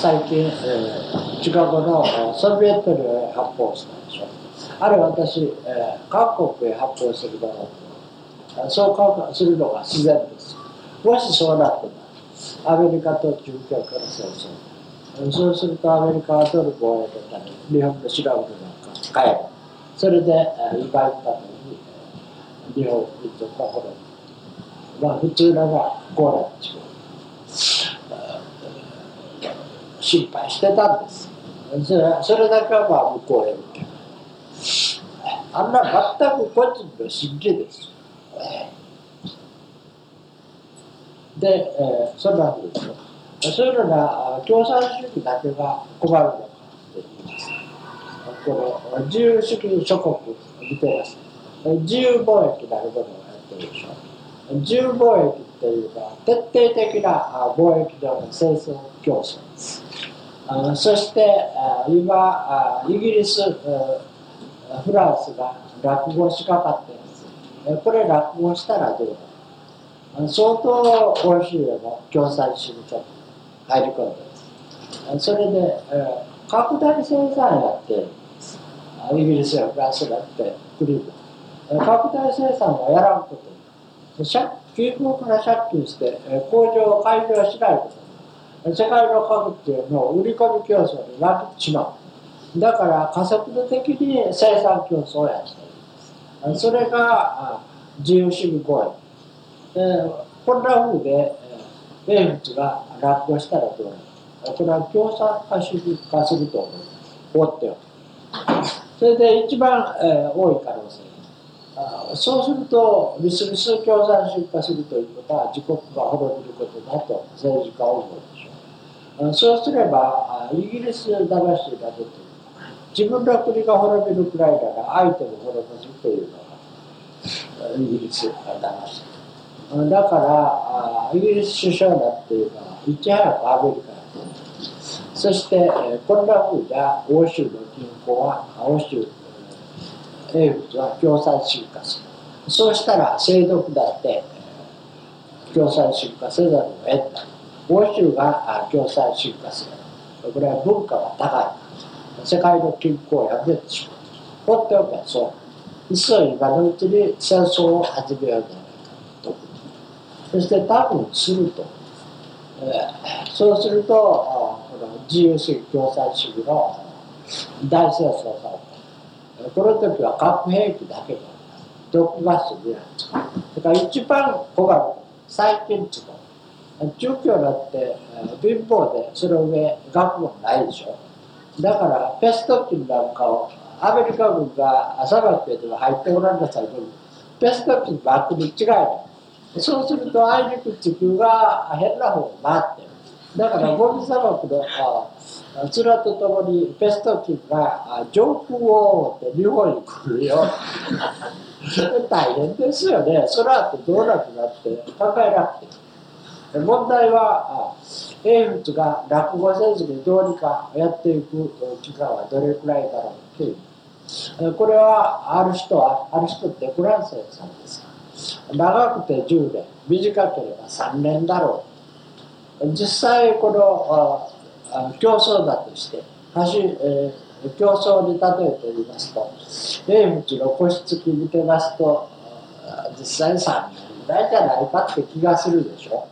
最近、えー、シカゴのソビエト領へ発砲したでしょ。あれ私、えー、韓国へ発砲するだろうとそうするのが自然です。もしそうなってアメリカと中共から戦争。そうするとアメリカはドル防衛のため日本の白売りなんか帰る。それで、えー、今言ったように日本民族が滅ぶまあ普通ならこうなっちゃう心配してたんです。それそれだけはまあ向こうへ受けあんな全く個人の心理です。で、えー、そんなふうですよ。そういうのが共産主義だけが困るのかって言います。この自由主義諸国見てます。自由貿易なるものをやってるでしょ。自由貿易っていうのは徹底的な貿易上の戦争競争です。そして今イギリスフランスが落語しかかっています。これ落語したらどうだ？相当欧州への共産主義と入り込んでます。それで拡大生産やってイギリスやフランスだって国々拡大生産はやらんこと。金庫から借金して工場を開業しないこと。世界の株っていうのを売り込み競争になってしまう。だから加速度的に生産競争をやっていますそれが自由主義公園こんなふうで名物が落語したらどうなるこれは共産化主義化すると思っておくそれで一番、え、多い可能性。そうするとみすみす共産主義化するということは自国が滅びることだと政治家は思うでしょう。そうすればイギリス魂が出て自分の国が滅びるくらいなら相手も滅ぼすというのがイギリス魂だからイギリス首相だっていうのはいち早くアメリカにそしてこんなふうな欧州の銀行は欧州英仏は共産主義化する。そうしたら制度だって共産主義化せざるを得ない。欧州が共産主義化する。これは文化は高い。世界の均衡を破ってしまう放っておけばそういっそ今のうちに戦争を始めようじゃないかと。そして多分すると、えー、そうするとこの自由主義共産主義の大戦争されこの時は核兵器だけで毒ガスでだから一番困る最近つも中京だって貧乏でその上学問ないでしょだからペスト菌なんかをアメリカ軍が砂漠へでは入っておらんなさいペスト菌バックに違いないそうするとあいにく地球が変な方を回ってるだからゴビ砂漠のそれとともにペスト菌が上空を覆って日本に来るよ。大変ですよね。その後どうなくなって抱えなくて。問題は英仏が落語せずにどうにかやっていく期間はどれくらいだろうという。これはある人はある人ってフランスさんです。長くて10年。短ければ3年だろう。実際この競争だとして走、えー、競争に例えてみますと英仏の個室機見てますと実際3年ぐらいじゃないかって気がするでしょ。